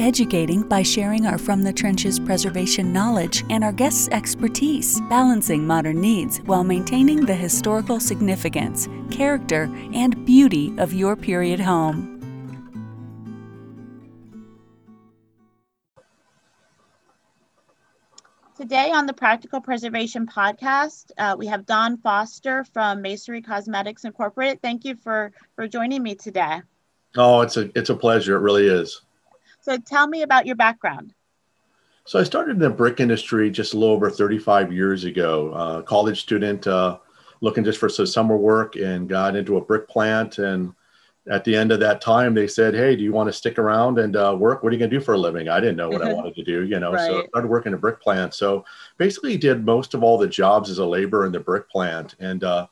educating by sharing our From the Trenches preservation knowledge and our guests' expertise, balancing modern needs while maintaining the historical significance, character, and beauty of your period home. Today on the Practical Preservation Podcast, uh, we have Don Foster from Masonry Cosmetics Incorporated. Thank you for for joining me today. Oh, it's a it's a pleasure. It really is. So, tell me about your background. So, I started in the brick industry just a little over 35 years ago. Uh, college student, uh, looking just for some summer work, and got into a brick plant and at the end of that time, they said, "Hey, do you want to stick around and uh, work? What are you going to do for a living?" I didn't know what I wanted to do, you know. Right. So I started working in a brick plant. So basically, did most of all the jobs as a laborer in the brick plant, and uh,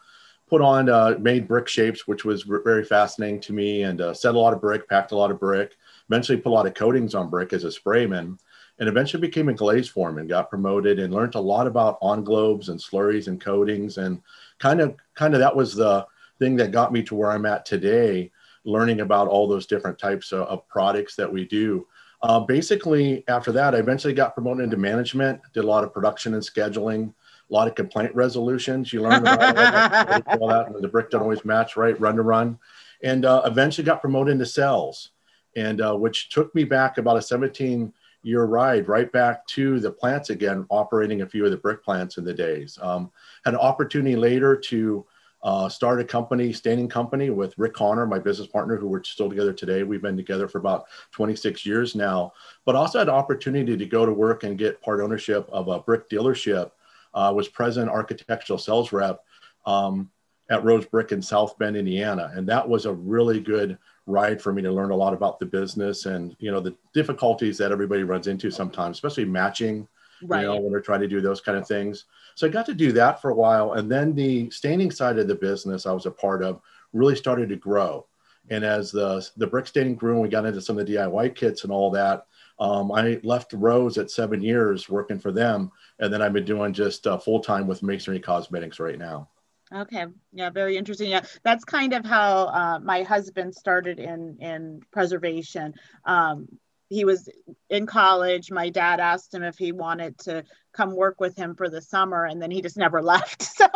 put on uh, made brick shapes, which was very fascinating to me, and uh, set a lot of brick, packed a lot of brick. Eventually, put a lot of coatings on brick as a sprayman, and eventually became a glaze foreman. Got promoted and learned a lot about englobes and slurries and coatings, and kind of kind of that was the thing that got me to where I'm at today learning about all those different types of, of products that we do. Uh, basically, after that, I eventually got promoted into management, did a lot of production and scheduling, a lot of complaint resolutions. You learn about all that, the brick don't always match, right? Run to run. And uh, eventually got promoted into sales, and uh, which took me back about a 17 year ride right back to the plants again, operating a few of the brick plants in the days. Um, had an opportunity later to uh, started a company, standing company with Rick Connor, my business partner, who we're still together today. We've been together for about 26 years now, but also had opportunity to go to work and get part ownership of a brick dealership. Uh, was president architectural sales rep um, at Rose Brick in South Bend, Indiana, and that was a really good ride for me to learn a lot about the business and you know the difficulties that everybody runs into sometimes, especially matching right. you know, when they're trying to do those kind of things. So I got to do that for a while. And then the staining side of the business I was a part of really started to grow. And as the, the brick staining grew and we got into some of the DIY kits and all that, um, I left Rose at seven years working for them. And then I've been doing just uh, full time with Masonry Cosmetics right now. Okay. Yeah, very interesting. Yeah, that's kind of how uh, my husband started in in preservation. Um, he was in college. My dad asked him if he wanted to come work with him for the summer, and then he just never left. So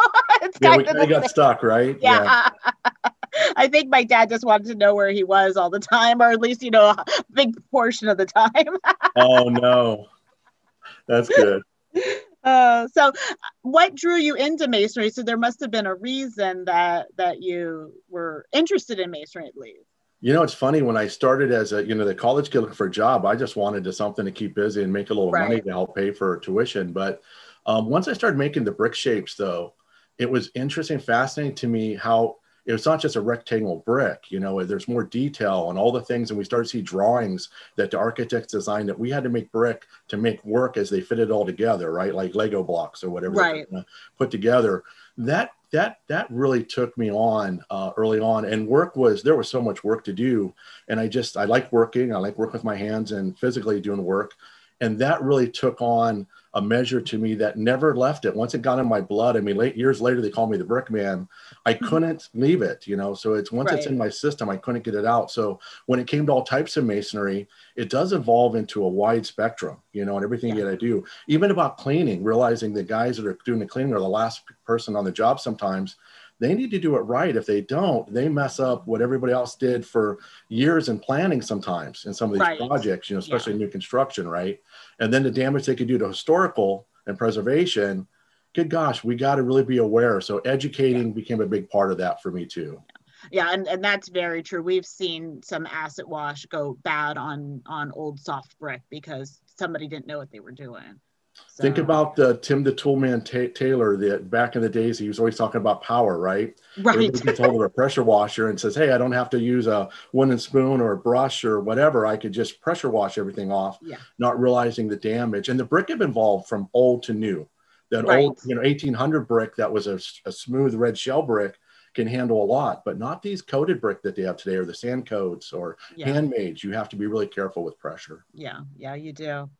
it's yeah, kind we, of got stuck, right? Yeah. yeah. I think my dad just wanted to know where he was all the time, or at least you know a big portion of the time. oh no, that's good. Uh, so, what drew you into masonry? So there must have been a reason that that you were interested in masonry at least. You know, it's funny when I started as a, you know, the college kid looking for a job, I just wanted to something to keep busy and make a little right. money to help pay for tuition. But um, once I started making the brick shapes, though, it was interesting, fascinating to me how it was not just a rectangle brick, you know, there's more detail and all the things. And we started to see drawings that the architects designed that we had to make brick to make work as they fit it all together, right? Like Lego blocks or whatever right. put together. That that that really took me on uh, early on and work was there was so much work to do and i just i like working i like working with my hands and physically doing work and that really took on a measure to me that never left it. Once it got in my blood, I mean, late years later, they called me the brick man. I mm-hmm. couldn't leave it, you know. So it's once right. it's in my system, I couldn't get it out. So when it came to all types of masonry, it does evolve into a wide spectrum, you know, and everything yeah. that I do, even about cleaning, realizing the guys that are doing the cleaning are the last person on the job sometimes they need to do it right. If they don't, they mess up what everybody else did for years in planning sometimes in some of these right. projects, you know, especially yeah. new construction, right? And then the damage they could do to historical and preservation, good gosh, we got to really be aware. So educating yeah. became a big part of that for me too. yeah and, and that's very true we've seen some acid wash go bad on on old soft brick because somebody didn't know what they were doing so. Think about the Tim the Toolman ta- Taylor. That back in the days, he was always talking about power, right? Right. He told of a pressure washer and says, "Hey, I don't have to use a wooden spoon or a brush or whatever. I could just pressure wash everything off, yeah. not realizing the damage." And the brick have evolved from old to new. That right. old, you know, 1800 brick that was a, a smooth red shale brick can handle a lot, but not these coated brick that they have today or the sand coats or yeah. handmaids. You have to be really careful with pressure. Yeah, yeah, you do.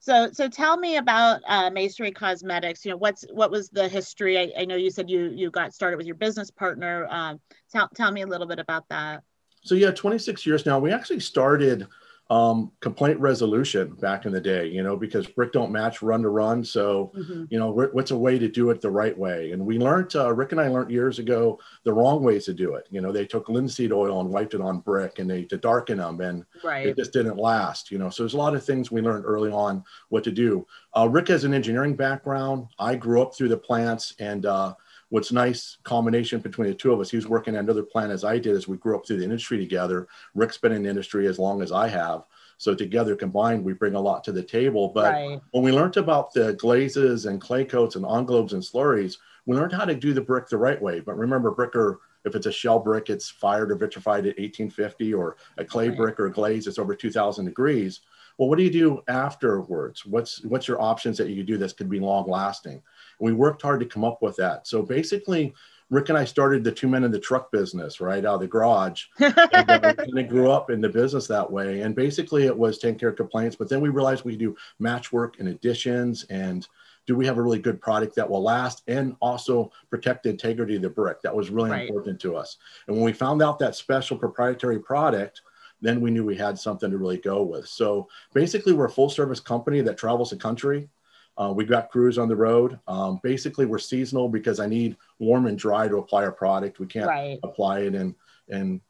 So, so tell me about uh, Masonry Cosmetics. You know, what's what was the history? I, I know you said you you got started with your business partner. Um, tell tell me a little bit about that. So yeah, 26 years now. We actually started um, complaint resolution back in the day, you know, because brick don't match run to run. So, mm-hmm. you know, what's a way to do it the right way? And we learned, uh, Rick and I learned years ago the wrong ways to do it. You know, they took linseed oil and wiped it on brick and they to darken them and right. it just didn't last, you know. So there's a lot of things we learned early on what to do. Uh, Rick has an engineering background. I grew up through the plants and, uh, what's nice combination between the two of us he was working at another plant as i did as we grew up through the industry together. Rick's been in the industry as long as i have. So together combined we bring a lot to the table. But right. when we learned about the glazes and clay coats and englobes and slurries we learned how to do the brick the right way. But remember bricker if it's a shale brick it's fired or vitrified at 1850 or a clay right. brick or a glaze it's over 2000 degrees well what do you do afterwards what's what's your options that you could do that could be long lasting we worked hard to come up with that. So basically, Rick and I started the two men in the truck business right out of the garage. and, uh, and grew up in the business that way. And basically, it was taking care of complaints. But then we realized we could do match work and additions. And do we have a really good product that will last and also protect the integrity of the brick? That was really right. important to us. And when we found out that special proprietary product, then we knew we had something to really go with. So basically, we're a full service company that travels the country. Uh, we've got crews on the road. Um, basically, we're seasonal because I need warm and dry to apply our product. We can't right. apply it in, in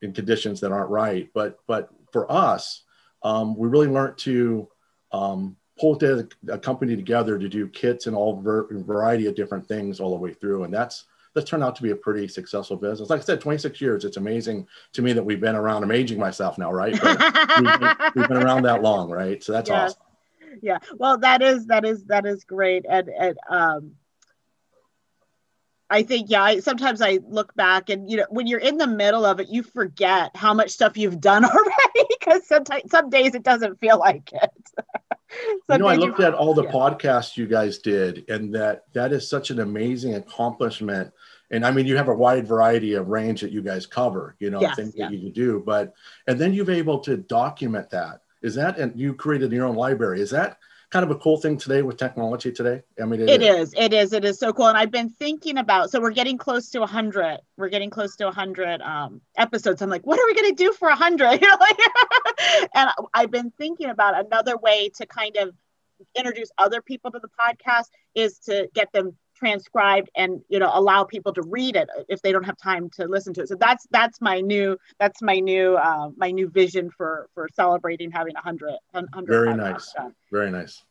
in conditions that aren't right. But but for us, um, we really learned to um, pull a company together to do kits and all ver- variety of different things all the way through, and that's that's turned out to be a pretty successful business. Like I said, 26 years. It's amazing to me that we've been around. I'm aging myself now, right? We've, been, we've been around that long, right? So that's yes. awesome yeah well that is that is that is great and and um I think yeah. I, sometimes I look back and you know when you're in the middle of it, you forget how much stuff you've done already because sometimes some days it doesn't feel like it. you know, I looked at all the yeah. podcasts you guys did, and that that is such an amazing accomplishment. And I mean, you have a wide variety of range that you guys cover. You know, yes, things yeah. that you can do, but and then you've able to document that is that, and you created your own library. Is that kind of a cool thing today with technology today? I mean, it, it is. It is. It is so cool. And I've been thinking about, so we're getting close to 100. We're getting close to 100 um, episodes. I'm like, what are we going to do for 100? You know, like, and I've been thinking about another way to kind of introduce other people to the podcast is to get them transcribed and you know allow people to read it if they don't have time to listen to it. So that's that's my new that's my new uh, my new vision for for celebrating having a hundred very nice. done. very nice.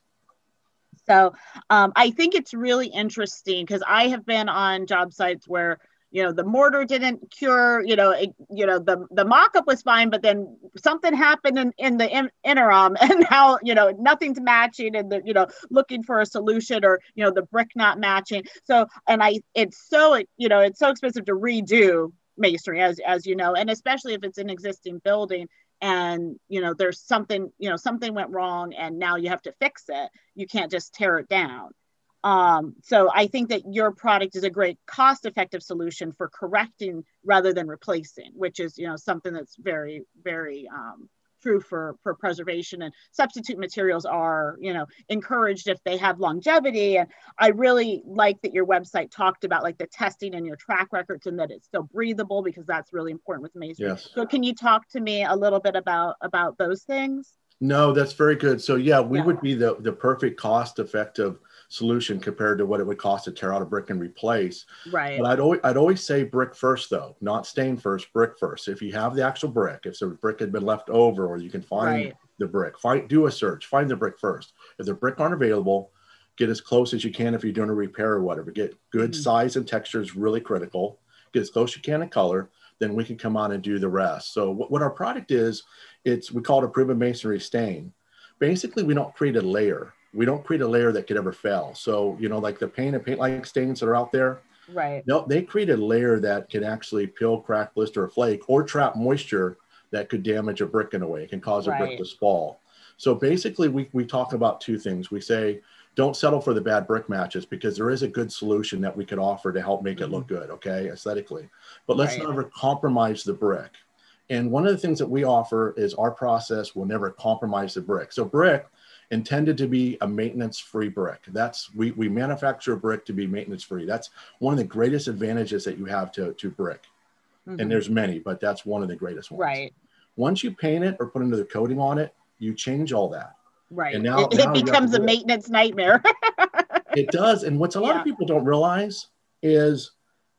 So um, i think it's really interesting because i have been on job sites where you know the mortar didn't cure you know it, you know the the mock-up was fine but then something happened in, in the in, interim and now you know nothing's matching and the you know looking for a solution or you know the brick not matching so and i it's so you know it's so expensive to redo masonry as as you know and especially if it's an existing building and you know there's something you know something went wrong and now you have to fix it you can't just tear it down um, so I think that your product is a great cost-effective solution for correcting rather than replacing, which is you know something that's very very um, true for for preservation. And substitute materials are you know encouraged if they have longevity. And i really like that your website talked about like the testing and your track records and that it's still breathable because that's really important with masonry yes. so can you talk to me a little bit about about those things? No that's very good. So yeah we yeah. would be the the perfect cost effective solution compared to what it would cost to tear out a brick and replace. Right. But I'd always, I'd always say brick first, though, not stain first, brick first. If you have the actual brick, if the brick had been left over, or you can find right. the brick, find, do a search, find the brick first. If the brick aren't available, get as close as you can if you're doing a repair or whatever. Get good mm-hmm. size and texture is really critical. Get as close as you can in color. then we can come on and do the rest. So what, what our product is, it's we call it a proven masonry stain. Basically, we don't create a layer. We don't create a layer that could ever fail. So you know, like the paint and paint like stains that are out there. Right. No, they create a layer that can actually peel, crack, blister, or flake, or trap moisture that could damage a brick in a way. It can cause a Right. brick to fall. So basically, we, we talk about two things. We say, don't settle for the bad brick matches because there is a good solution that we could offer to help make it look good, okay, aesthetically. But let's Mm-hmm. Right. never compromise the brick. And one of the things that we offer is our process will never compromise the brick. So brick intended to be a maintenance-free brick. That's we we manufacture a brick to be maintenance-free. That's one of the greatest advantages that you have to to brick. Mhm. And there's many, but that's one of the greatest ones. right. Once you paint it or put another coating on it, you change all that. Right. And now- it, now it becomes a maintenance nightmare. It does. And what's a lot Yeah. of people don't realize is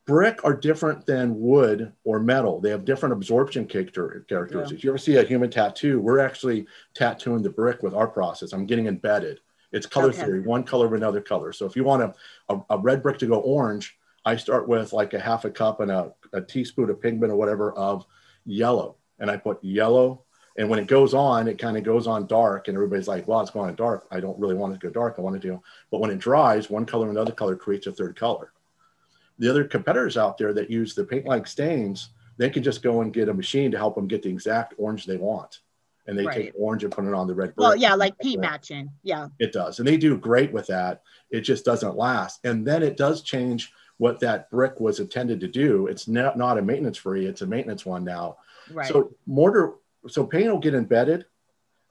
brick are different than wood or metal. They have different absorption character- characteristics. You ever see a human tattoo? We're actually tattooing the brick with our process. I'm getting embedded. It's color Okay. theory, one color of another color. So if you want a, a, a red brick to go orange, I start with like a half a cup and a, a teaspoon of pigment or whatever of yellow. And I put yellow. And when it goes on, it kind of goes on dark. And everybody's like, well, it's going on dark. I don't really want it to go dark. I want it to do, but when it dries, one color and another color creates a third color. The other competitors out there that use the paint like stains, they can just go and get a machine to help them get the exact orange they want. And they take orange and put it on the red brick. well, yeah, like paint matching. Yeah. It does. And they do great with that. It just doesn't last. And then it does change what that brick was intended to do. It's not, not a maintenance free, it's a maintenance one now. Right. So mortar, so paint will get embedded,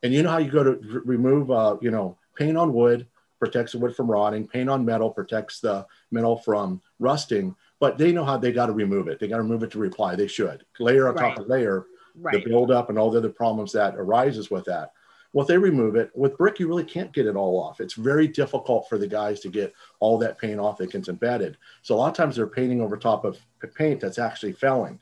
and you know how you go to remove, uh, you know, paint on wood protects the wood from rotting, paint on metal protects the metal from rusting. But they know how they got to remove it. They got to remove it to reply. They should layer on top of layer, right. the buildup and all the other problems that arises with that. Well, if they remove it with brick, you really can't get it all off. It's very difficult for the guys to get all that paint off that gets embedded. So a lot of times they're painting over top of paint that's actually felling,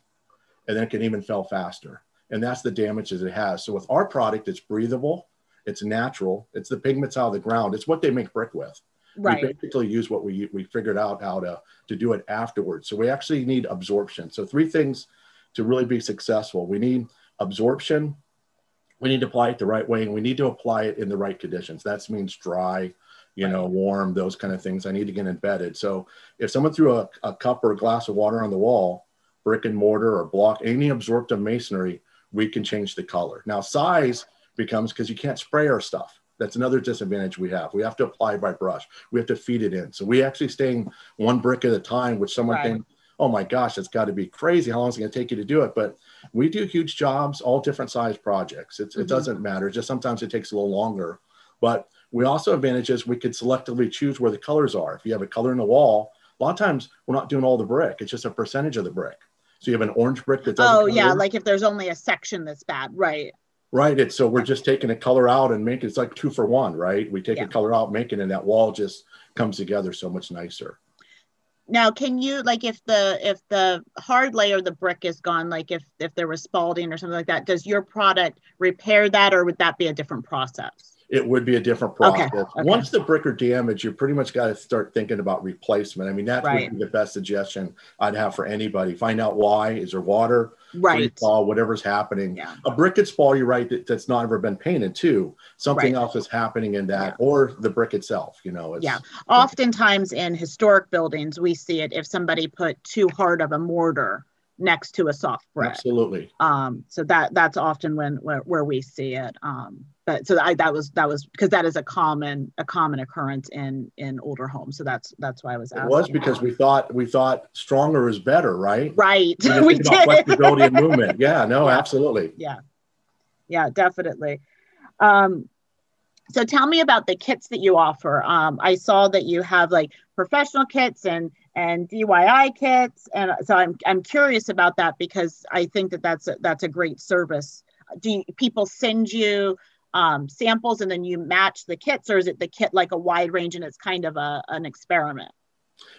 and then it can even fell faster. And that's the damage that it has. So with our product, it's breathable, it's natural, it's the pigments out of the ground. It's what they make brick with. right. We basically use what we we figured out how to to do it afterwards. So we actually need absorption. So three things to really be successful. We need absorption. We need to apply it the right way, and we need to apply it in the right conditions. That means dry, you know, warm, those kind of things. I need to get embedded. So if someone threw a, a cup or a glass of water on the wall, brick and mortar or block, any absorptive masonry, we can change the color. Now size becomes because you can't spray our stuff. That's another disadvantage we have. We have to apply by brush. We have to feed it in. So we actually stain one brick at a time, which someone Right. thinks, oh my gosh, it's got to be crazy. How long is it going to take you to do it? But we do huge jobs, all different size projects. It's, Mhm. It doesn't matter. Just sometimes it takes a little longer. But we also have advantages we could selectively choose where the colors are. If you have a color in the wall, a lot of times we're not doing all the brick. It's just a percentage of the brick. So you have an orange brick that doesn't Oh yeah, in. like if there's only a section that's bad. Right. Right. It's so we're just taking a color out and make it's like two for one, right? We take Yeah. a color out, make it, and that wall just comes together so much nicer. Now, can you like if the if the hard layer of the brick is gone, like if if there was spalling or something like that, does your product repair that, or would that be a different process? It would be a different Okay, process. okay. Once the brick are damaged, you pretty much got to start thinking about replacement. I mean, that Right. would be the best suggestion I'd have for anybody. Find out why. Is there water? Right. Fall, whatever's happening. Yeah. A brick could spall, you're right, that, that's not ever been painted too. Something Right. else is happening in that, or the brick itself, you know. It's, Yeah. Oftentimes in historic buildings, we see it if somebody put too hard of a mortar next to a soft brick. Absolutely. Um, so that that's often when where, where we see it. Um, but so I, that was that was because that is a common a common occurrence in in older homes. So that's that's why I was It was because we thought we thought stronger is better, right? right We just we about did. flexibility and movement. Yeah, no, Yeah. absolutely. yeah yeah definitely um so tell me about the kits that you offer um i saw that you have like professional kits and and DIY kits and so I'm I'm curious about that because I think that that's a, that's a great service. Do you, people send you um, samples and then you match the kits or is it the kit like a wide range and it's kind of a an experiment?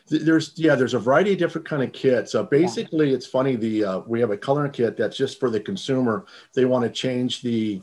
There's yeah, there's a variety of different kind of kits. Uh, basically, it's funny. The uh, we have a coloring kit that's just for the consumer. They want to change the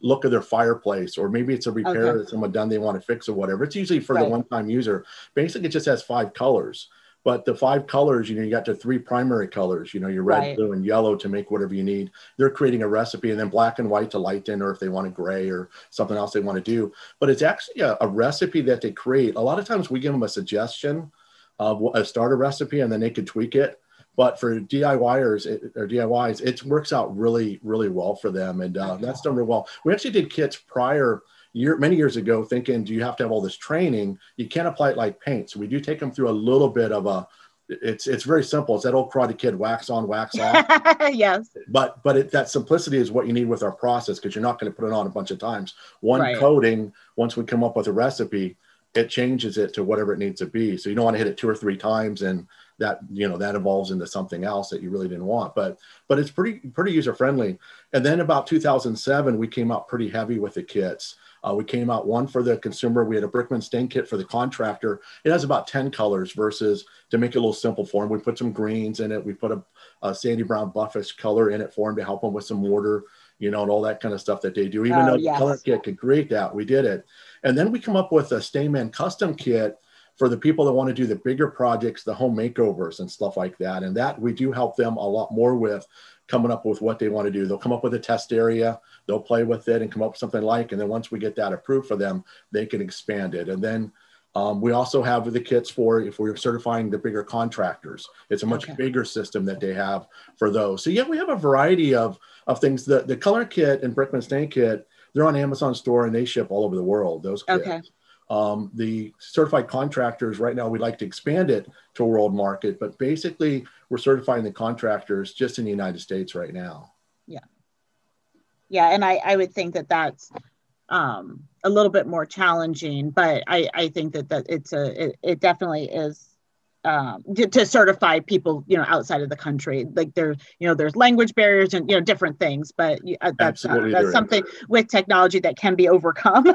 look of their fireplace, or maybe it's a repair Okay. that someone done they want to fix or whatever. It's usually for the one-time user. Basically, it just has five colors. But the five colors, you know, you got the three primary colors, you know, your red, right. blue, and yellow to make whatever you need. They're creating a recipe and then black and white to lighten, or if they want a gray or something else they want to do. But it's actually a, a recipe that they create. A lot of times we give them a suggestion of a starter recipe and then they could tweak it. But for DIYers it, or DIYs, it works out really, really well for them. And uh, that's done really well. We actually did kits prior year many years ago thinking do you have to have all this training? You can't apply it like paint. So we do take them through a little bit of a it's it's very simple. It's that old karate kid wax on wax off. Yes. But but it, that simplicity is what you need with our process because you're not going to put it on a bunch of times. One right. coating once we come up with a recipe it changes it to whatever it needs to be. So you don't want to hit it two or three times and that you know that evolves into something else that you really didn't want. But but it's pretty pretty user friendly and then about 2007 we came out pretty heavy with the kits uh, we came out one for the consumer. We had a Brickman stain kit for the contractor. It has about 10 colors versus to make it a little simple for him. We put some greens in it. We put a, a sandy brown buffish color in it for him to help him with some mortar, you know, and all that kind of stuff that they do. Even oh, though yes. the color kit could create that, we did it. And then we come up with a Stayman custom kit for the people that want to do the bigger projects, the home makeovers and stuff like that. And that we do help them a lot more with coming up with what they want to do. They'll come up with a test area, they'll play with it and come up with something like, and then once we get that approved for them, they can expand it. And then um, we also have the kits for if we're certifying the bigger contractors. It's a much okay. bigger system that they have for those. So yeah, we have a variety of of things. The the color kit and Brickman stain kit, they're on Amazon store and they ship all over the world. Those kits. Okay. Um, the certified contractors right now, we'd like to expand it to a world market, but basically we're certifying the contractors just in the United States right now. Yeah. Yeah. And I, I would think that that's um, a little bit more challenging, but I, I think that, that it's a, it, it definitely is um, to, to, certify people, you know, outside of the country. Like there's, you know, there's language barriers and you know different things, but uh, that's uh, that's something with technology that can be overcome.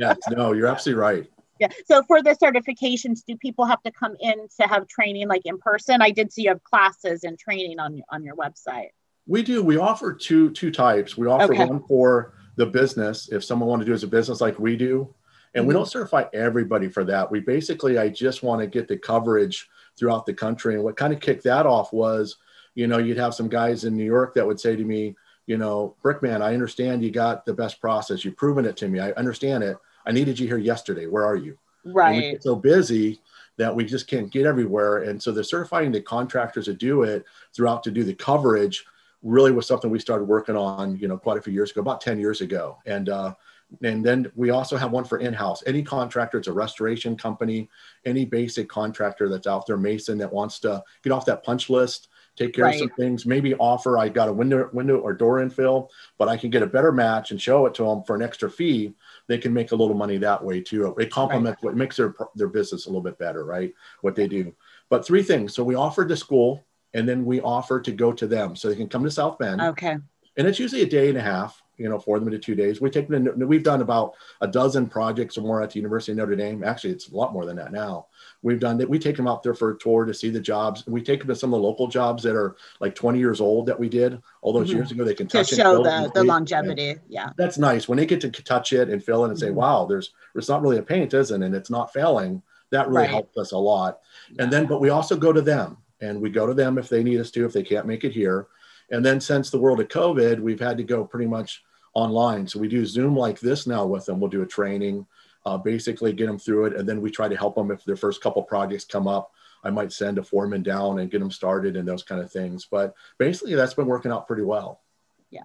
yes, no, you're absolutely right. Yeah. So for the certifications, do people have to come in to have training like in person? I did see you have classes and training on on your website. We do. We offer two two types. We offer okay. one for the business if someone want to do as a business like we do and we don't mm-hmm. certify everybody for that. We basically, I just want to get the coverage throughout the country. And what kind of kicked that off was, you know, you'd have some guys in New York that would say to me, you know, Brickman, I understand you got the best process. You've proven it to me. I understand it. I needed you here yesterday. Where are you? Right. so busy that we just can't get everywhere. And so the certifying the contractors to do it throughout to do the coverage really was something we started working on, you know, quite a few years ago, about 10 years ago. And uh, and then we also have one for in-house any contractor it's a restoration company any basic contractor that's out there mason that wants to get off that punch list take care right. of some things maybe offer i got a window window or door infill but i can get a better match and show it to them for an extra fee they can make a little money that way too. It complements right. what makes their their business a little bit better right? What they do. But three things. So we offer to school and then we offer to go to them. So they can come to south bend. Okay. And it's usually a day and a half you know, for them into two days. We take them to, we've done about a dozen projects or more at the University of Notre Dame. Actually, it's a lot more than that now. We've done that. We take them out there for a tour to see the jobs. We take them to some of the local jobs that are like 20 years old that we did all those mm-hmm. years ago. They can touch to show the, the longevity. Yeah. That's nice. When they get to touch it and fill it and say, mm-hmm. wow, there's, it's not really a paint, isn't it? And it's not failing. That really right. helped us a lot. And then, but we also go to them and we go to them if they need us to, if they can't make it here. And then since the world of COVID, we've had to go pretty much online. So we do Zoom like this now with them. We'll do a training, uh, basically get them through it. And then we try to help them if their first couple projects come up. I might send a foreman down and get them started and those kind of things. But basically, that's been working out pretty well. Yeah.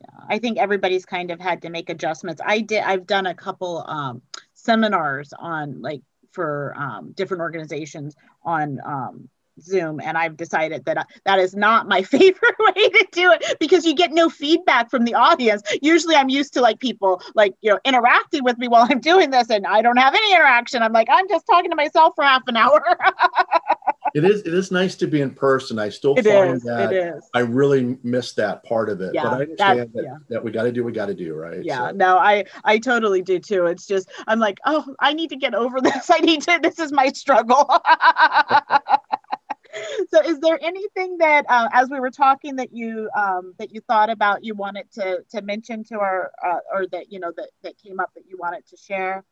Yeah. I think everybody's kind of had to make adjustments. I did, I've done a couple um, seminars on like for um, different organizations on um, Zoom, and I've decided that uh, that is not my favorite way to do it because you get no feedback from the audience. Usually, I'm used to like people like you know interacting with me while I'm doing this, and I don't have any interaction. I'm like I'm just talking to myself for half an hour. it is it is nice to be in person. I still it find is, that I really miss that part of it. Yeah, but I understand that, that, yeah. that we got to do we got to do right. Yeah, so. no, I I totally do too. It's just I'm like oh I need to get over this. I need to. This is my struggle so is there anything that uh, as we were talking that you um, that you thought about you wanted to to mention to our uh, or that you know that that came up that you wanted to share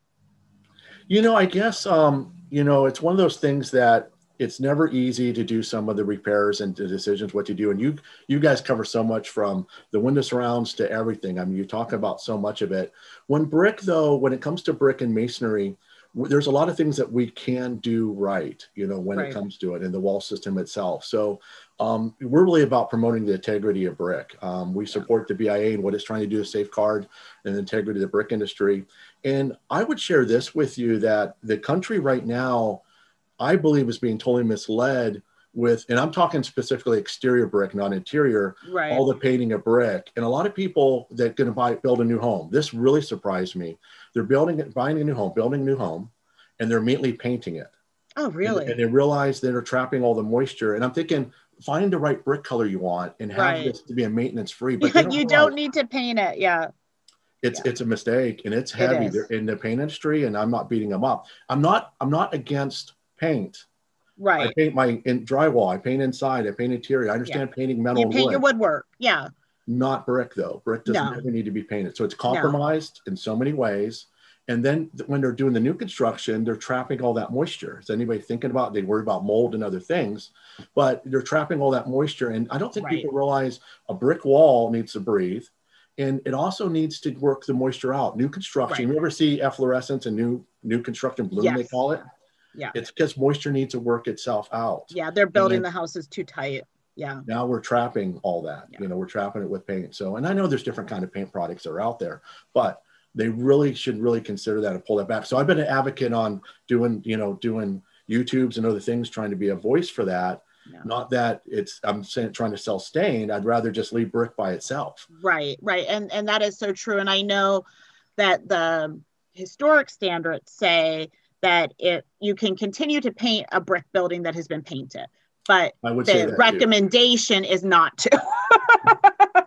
you know i guess um, you know it's one of those things that it's never easy to do some of the repairs and the decisions what to do. And you you guys cover so much from the window surrounds to everything. I mean, you talk about so much of it. When brick, though, when it comes to brick and masonry, there's a lot of things that we can do right, you know, when right. it comes to it in the wall system itself. So um, we're really about promoting the integrity of brick. Um, we support the BIA and what it's trying to do to safeguard and the integrity of the brick industry. And I would share this with you that the country right now, I believe, is being totally misled with, and I'm talking specifically exterior brick, not interior, right. all the painting of brick. And a lot of people that going to buy build a new home. This really surprised me. They're building it, buying a new home, building a new home, and they're immediately painting it. Oh, really? And, and they realize they're trapping all the moisture. And I'm thinking, find the right brick color you want and have right. this to be a maintenance free. But don't you don't need to paint it. Yeah. It's yeah. it's a mistake and it's heavy. It in the paint industry, and I'm not beating them up. I'm not I'm not against paint. Right. I paint my in drywall. I paint inside. I paint interior. I understand yeah. painting metal. You paint wood. your woodwork. Yeah. Not brick though. Brick doesn't no. ever need to be painted. So it's compromised no. in so many ways. And then when they're doing the new construction, they're trapping all that moisture. Is anybody thinking about? They worry about mold and other things, but they're trapping all that moisture. And I don't think right. people realize a brick wall needs to breathe, and it also needs to work the moisture out. New construction. Right. You ever see efflorescence and new new construction bloom? Yes. They call it. Yeah. It's because moisture needs to work itself out. Yeah, they're building then, the houses too tight. Yeah. Now we're trapping all that. Yeah. You know, we're trapping it with paint. So, and I know there's different kind of paint products that are out there, but they really should really consider that and pull that back. So I've been an advocate on doing, you know, doing YouTubes and other things, trying to be a voice for that. No. Not that it's I'm saying trying to sell stain. I'd rather just leave brick by itself. Right, right, and and that is so true. And I know that the historic standards say that it you can continue to paint a brick building that has been painted, but the recommendation too. is not to.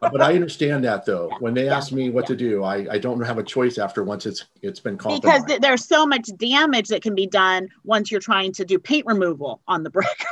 Uh, but I understand that though. Yeah. When they ask me what yeah. to do, I, I don't have a choice after once it's it's been called. Because there's so much damage that can be done once you're trying to do paint removal on the brick.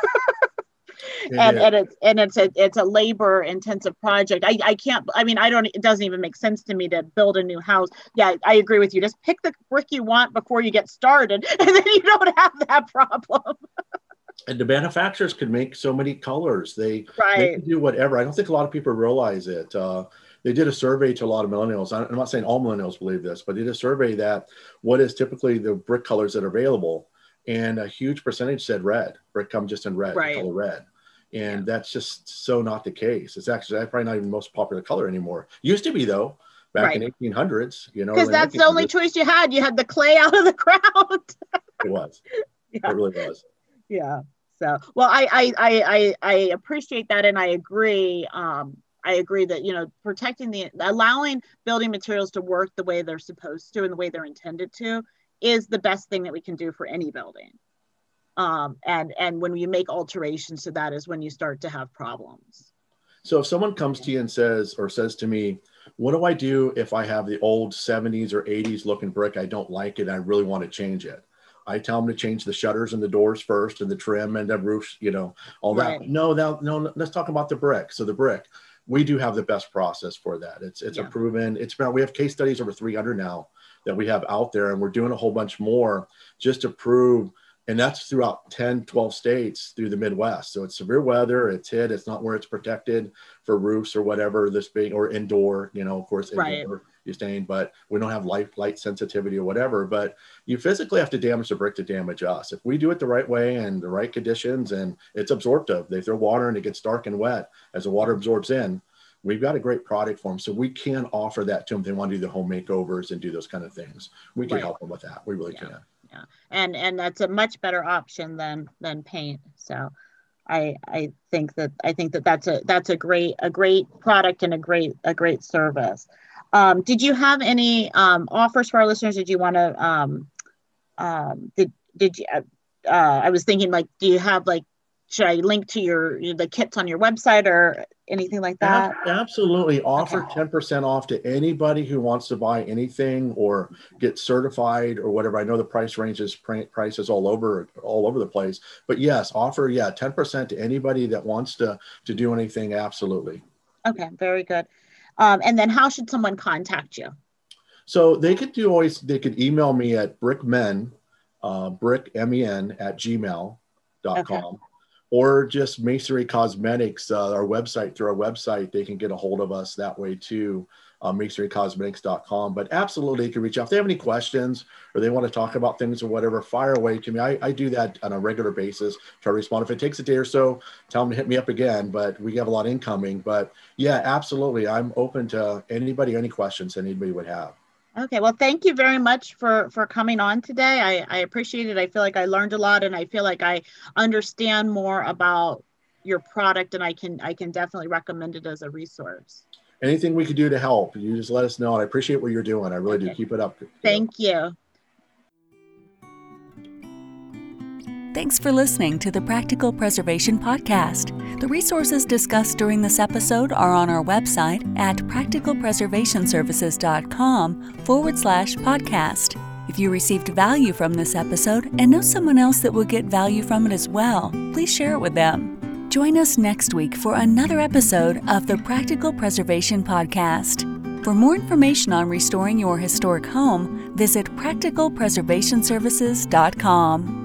and, and it's and it's a it's a labor intensive project. I, I can't I mean I don't it doesn't even make sense to me to build a new house. Yeah, I agree with you. Just pick the brick you want before you get started and then you don't have that problem and the manufacturers can make so many colors. They, right. they can do whatever. I don't think a lot of people realize it. Uh, they did a survey to a lot of millennials. I'm not saying all millennials believe this, but they did a survey that what is typically the brick colors that are available, and a huge percentage said red. Brick comes just in red, right. color red, and yeah. that's just so not the case. It's actually probably not even the most popular color anymore. Used to be though, back right. in 1800s. You know, because that's the only choice you had. You had the clay out of the ground. it was. Yeah. It really was yeah so well I, I i i appreciate that and i agree um i agree that you know protecting the allowing building materials to work the way they're supposed to and the way they're intended to is the best thing that we can do for any building. Um and and when you make alterations to that is when you start to have problems. So if someone comes to you and says or says to me what do i do if i have the old 70s or 80s looking brick? I don't like it. I really want to change it I tell them to change the shutters and the doors first and the trim and the roofs, you know, all right. that. No, no, no, let's talk about the brick. So the brick, we do have the best process for that. It's it's yeah. a proven, it's been we have case studies over 300 now that we have out there and we're doing a whole bunch more just to prove and that's throughout 10 12 states through the midwest so it's severe weather it's hit it's not where it's protected for roofs or whatever this being or indoor you know of course indoor, right you stain, but we don't have light light sensitivity or whatever. But you physically have to damage the brick to damage us. If we do it the right way and the right conditions, and it's absorptive, they throw water and it gets dark and wet as the water absorbs in. We've got a great product for them, so we can offer that to them. They want to do the home makeovers and do those kind of things. We can right. help them with that. We really yeah. can. Yeah, and and that's a much better option than than paint. So. I, I think that I think that that's a that's a great a great product and a great a great service. Um, did you have any um, offers for our listeners? Did you want to? Um, um, did did you? Uh, uh, I was thinking like, do you have like? Should I link to your the kits on your website or anything like that? Absolutely. Offer ten okay. percent off to anybody who wants to buy anything or get certified or whatever. I know the price ranges prices all over all over the place, but yes, offer yeah ten percent to anybody that wants to to do anything. Absolutely. Okay, very good. Um, and then how should someone contact you? So they could do always, they could email me at brickmen, uh, brick, M-E-N at Gmail. Okay. Or just Masonry Cosmetics, uh, our website, through our website, they can get a hold of us that way too uh, masonrycosmetics.com. But absolutely, you can reach out if they have any questions or they want to talk about things or whatever. Fire away to me. I, I do that on a regular basis. Try to respond. If it takes a day or so, tell them to hit me up again. But we have a lot incoming. But yeah, absolutely, I'm open to anybody, any questions anybody would have. Okay, well, thank you very much for for coming on today. I, I appreciate it. I feel like I learned a lot, and I feel like I understand more about your product, and I can I can definitely recommend it as a resource anything we could do to help, you just let us know. And I appreciate what you're doing. I really okay. do. Keep it up. Thank you. Thanks for listening to the Practical Preservation Podcast. The resources discussed during this episode are on our website at practicalpreservationservices.com forward slash podcast. If you received value from this episode and know someone else that will get value from it as well, please share it with them. Join us next week for another episode of the Practical Preservation Podcast. For more information on restoring your historic home, visit practicalpreservationservices.com.